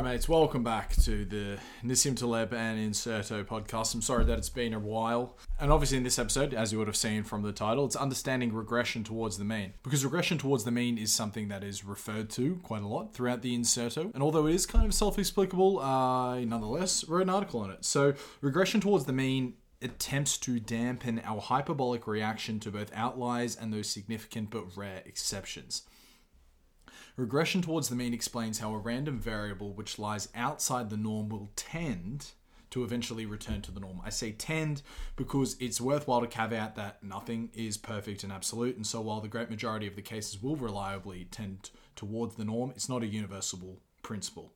Alright, mates, welcome back to the Nassim Taleb and Incerto podcast. I'm sorry that it's been a while. And obviously, in this episode, as you would have seen from the title, it's understanding regression towards the mean. Because regression towards the mean is something that is referred to quite a lot throughout the Incerto. And although it is kind of self explicable, uh, nonetheless, wrote an article on it. So, regression towards the mean attempts to dampen our hyperbolic reaction to both outliers and those significant but rare exceptions. Regression towards the mean explains how a random variable which lies outside the norm will tend to eventually return to the norm. I say tend because it's worthwhile to caveat that nothing is perfect and absolute, and so while the great majority of the cases will reliably tend towards the norm, it's not a universal principle.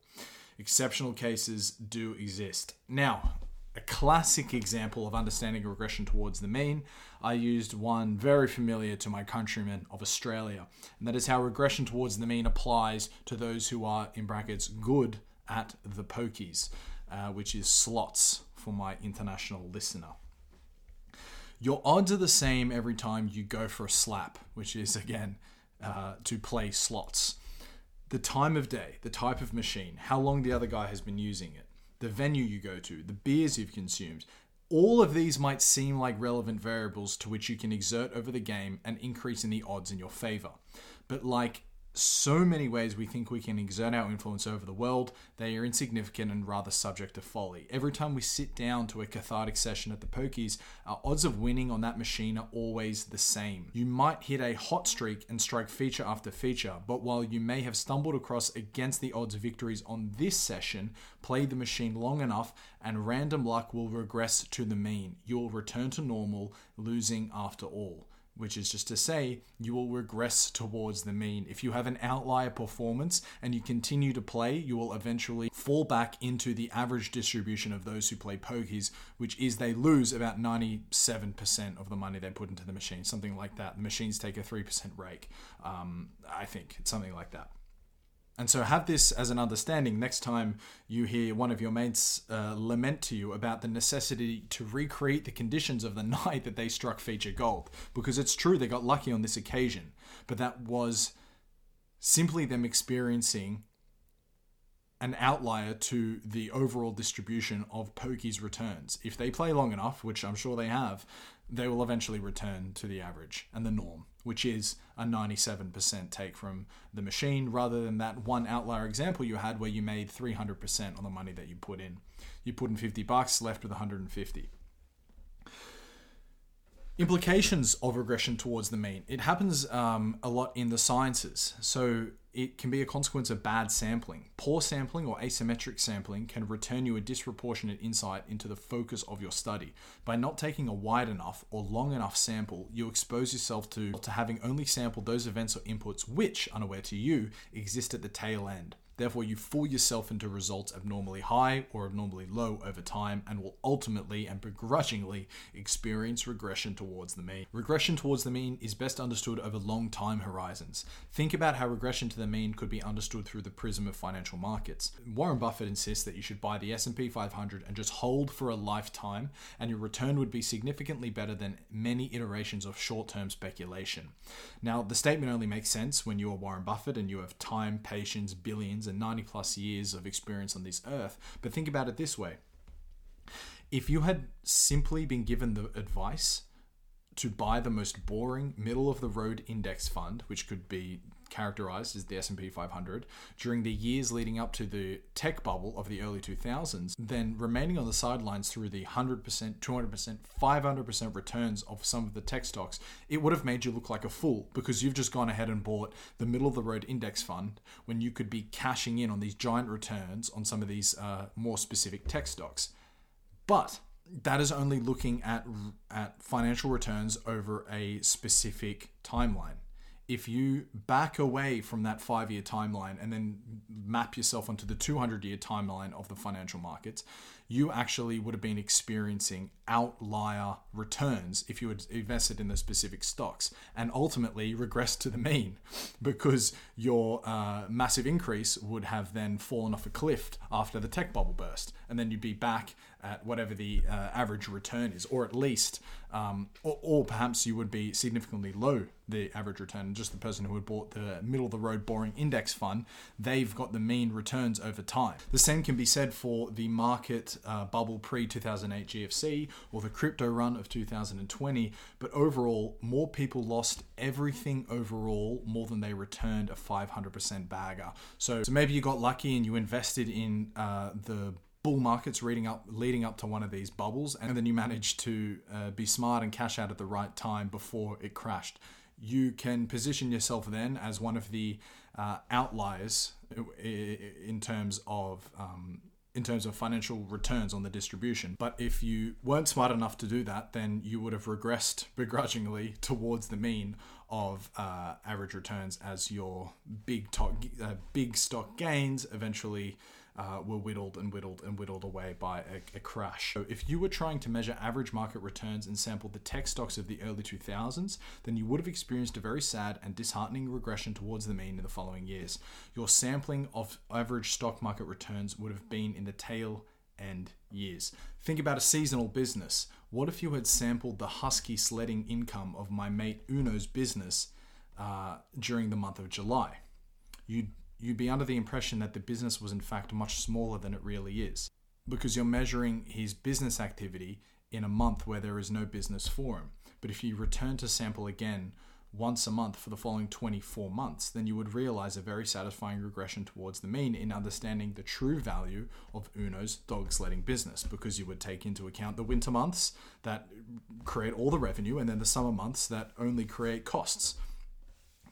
Exceptional cases do exist. Now, a classic example of understanding regression towards the mean, I used one very familiar to my countrymen of Australia, and that is how regression towards the mean applies to those who are, in brackets, good at the pokies, uh, which is slots for my international listener. Your odds are the same every time you go for a slap, which is, again, uh, to play slots. The time of day, the type of machine, how long the other guy has been using it the venue you go to, the beers you've consumed. All of these might seem like relevant variables to which you can exert over the game and increase in the odds in your favor. But like so many ways we think we can exert our influence over the world, they are insignificant and rather subject to folly. Every time we sit down to a cathartic session at the pokies, our odds of winning on that machine are always the same. You might hit a hot streak and strike feature after feature, but while you may have stumbled across against the odds victories on this session, play the machine long enough and random luck will regress to the mean. You will return to normal, losing after all which is just to say you will regress towards the mean. If you have an outlier performance and you continue to play, you will eventually fall back into the average distribution of those who play pokies, which is they lose about 97% of the money they put into the machine, something like that. The machines take a 3% rake. Um, I think it's something like that. And so have this as an understanding next time you hear one of your mates uh, lament to you about the necessity to recreate the conditions of the night that they struck feature gold. Because it's true, they got lucky on this occasion, but that was simply them experiencing an outlier to the overall distribution of Pokey's returns. If they play long enough, which I'm sure they have, they will eventually return to the average and the norm, which is a 97% take from the machine rather than that one outlier example you had where you made 300% on the money that you put in. You put in 50 bucks, left with 150. Implications of regression towards the mean. It happens um, a lot in the sciences. So it can be a consequence of bad sampling. Poor sampling or asymmetric sampling can return you a disproportionate insight into the focus of your study. By not taking a wide enough or long enough sample, you expose yourself to, to having only sampled those events or inputs which, unaware to you, exist at the tail end. Therefore, you fool yourself into results abnormally high or abnormally low over time and will ultimately and begrudgingly experience regression towards the mean. Regression towards the mean is best understood over long time horizons. Think about how regression to the mean could be understood through the prism of financial markets. Warren Buffett insists that you should buy the S&P 500 and just hold for a lifetime and your return would be significantly better than many iterations of short-term speculation. Now, the statement only makes sense when you are Warren Buffett and you have time, patience, billions and 90 plus years of experience on this earth. But think about it this way if you had simply been given the advice to buy the most boring middle of the road index fund which could be characterized as the S&P 500 during the years leading up to the tech bubble of the early 2000s, then remaining on the sidelines through the 100%, 200%, 500% returns of some of the tech stocks, it would have made you look like a fool because you've just gone ahead and bought the middle of the road index fund when you could be cashing in on these giant returns on some of these uh, more specific tech stocks. But that is only looking at at financial returns over a specific timeline. If you back away from that five year timeline and then map yourself onto the 200 year timeline of the financial markets, you actually would have been experiencing outlier returns if you had invested in the specific stocks and ultimately regressed to the mean because your uh, massive increase would have then fallen off a cliff after the tech bubble burst. And then you'd be back at whatever the uh, average return is, or at least, um, or, or perhaps you would be significantly low the average return. Just the person who had bought the middle of the road boring index fund, they've got the mean returns over time. The same can be said for the market uh, bubble pre 2008 GFC or the crypto run of 2020. But overall, more people lost everything overall more than they returned a 500% bagger. So, so maybe you got lucky and you invested in uh, the bull markets leading up leading up to one of these bubbles and then you managed to uh, be smart and cash out at the right time before it crashed you can position yourself then as one of the uh, outliers in terms of um, in terms of financial returns on the distribution. But if you weren't smart enough to do that, then you would have regressed begrudgingly towards the mean of uh, average returns as your big uh, big stock gains eventually uh, were whittled and whittled and whittled away by a, a, crash. So, if you were trying to measure average market returns and sampled the tech stocks of the early 2000s, then you would have experienced a very sad and disheartening regression towards the mean in the following years. Your sampling of average stock market returns would have been in the tail end years. Think about a seasonal business. What if you had sampled the husky sledding income of my mate Uno's business uh, during the month of July? You'd you'd be under the impression that the business was in fact much smaller than it really is because you're measuring his business activity in a month where there is no business for him. But if you return to sample again once a month for the following 24 months, then you would realize a very satisfying regression towards the mean in understanding the true value of Uno's dog sledding business because you would take into account the winter months that create all the revenue and then the summer months that only create costs.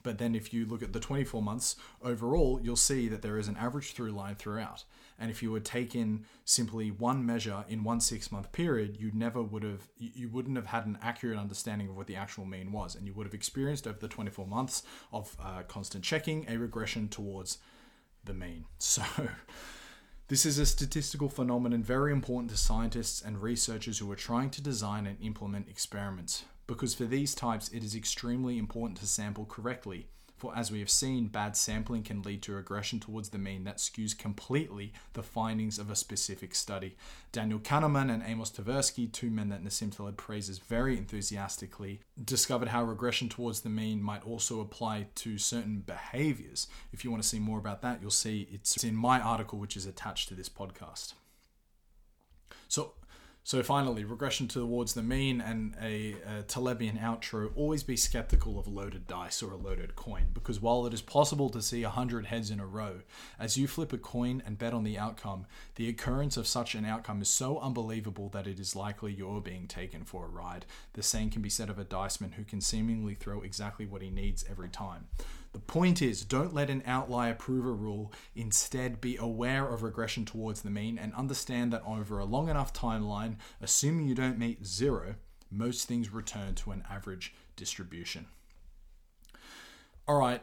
But then if you look at the 24 months overall, you'll see that there is an average through line throughout. And if you would take in simply one measure in one six month period, you never would have, you wouldn't have had an accurate understanding of what the actual mean was. And you would have experienced over the 24 months of uh, constant checking a regression towards the mean. So, this is a statistical phenomenon very important to scientists and researchers who are trying to design and implement experiments because for these types it is extremely important to sample correctly. For as we have seen, bad sampling can lead to regression towards the mean that skews completely the findings of a specific study. Daniel Kahneman and Amos Tversky, two men that Nassim Taleb praises very enthusiastically, discovered how regression towards the mean might also apply to certain behaviors. If you want to see more about that, you'll see it's in my article, which is attached to this podcast. So, so finally, regression towards the mean and a, a Talebian outro. Always be skeptical of loaded dice or a loaded coin, because while it is possible to see a hundred heads in a row, as you flip a coin and bet on the outcome, the occurrence of such an outcome is so unbelievable that it is likely you're being taken for a ride. The same can be said of a diceman who can seemingly throw exactly what he needs every time. The point is, don't let an outlier prove a rule. Instead, be aware of regression towards the mean and understand that over a long enough timeline, assuming you don't meet zero, most things return to an average distribution. All right,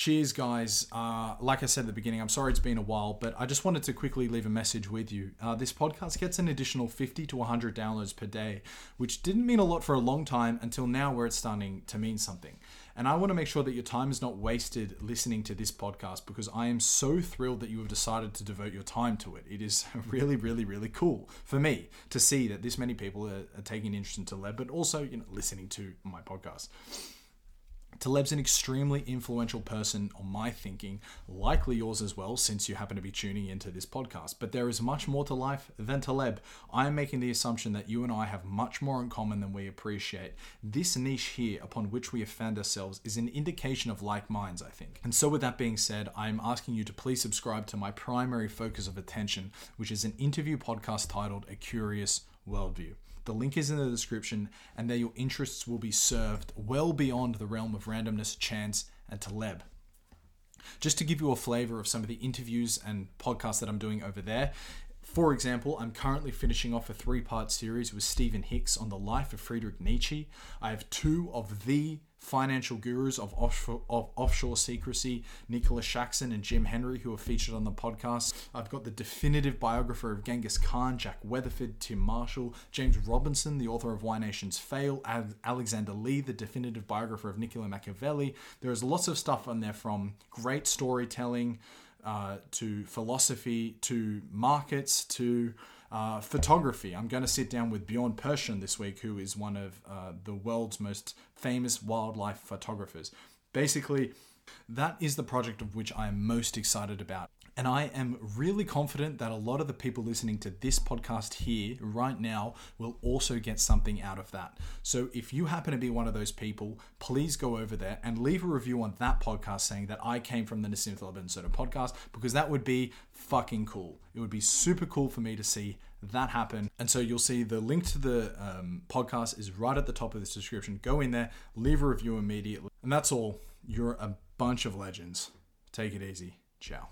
cheers, guys. Uh, like I said at the beginning, I'm sorry it's been a while, but I just wanted to quickly leave a message with you. Uh, this podcast gets an additional 50 to 100 downloads per day, which didn't mean a lot for a long time until now, where it's starting to mean something. And I want to make sure that your time is not wasted listening to this podcast because I am so thrilled that you have decided to devote your time to it. It is really, really, really cool for me to see that this many people are, are taking interest in Taleb, but also you know listening to my podcast. Taleb's an extremely influential person on my thinking, likely yours as well, since you happen to be tuning into this podcast. But there is much more to life than Taleb. I am making the assumption that you and I have much more in common than we appreciate. This niche here upon which we have found ourselves is an indication of like minds, I think. And so, with that being said, I am asking you to please subscribe to my primary focus of attention, which is an interview podcast titled A Curious Worldview. The link is in the description, and there your interests will be served well beyond the realm of randomness, chance, and Taleb. Just to give you a flavor of some of the interviews and podcasts that I'm doing over there, for example, I'm currently finishing off a three part series with Stephen Hicks on the life of Friedrich Nietzsche. I have two of the financial gurus of offshore, of offshore secrecy, Nicholas Shaxson and Jim Henry, who are featured on the podcast. I've got the definitive biographer of Genghis Khan, Jack Weatherford, Tim Marshall, James Robinson, the author of Why Nations Fail, Alexander Lee, the definitive biographer of Niccolo Machiavelli. There is lots of stuff on there from great storytelling uh, to philosophy to markets to Uh, photography. I'm going to sit down with Bjorn Persson this week, who is one of uh, the world's most famous wildlife photographers. Basically, that is the project of which I am most excited about. And I am really confident that a lot of the people listening to this podcast here right now will also get something out of that. So if you happen to be one of those people, please go over there and leave a review on that podcast saying that I came from the Nassim Taleb and Incerto podcast because that would be fucking cool. It would be super cool for me to see that happen. And so you'll see the link to the um, podcast is right at the top of this description. Go in there, leave a review immediately. And that's all. You're a bunch of legends. Take it easy. Ciao.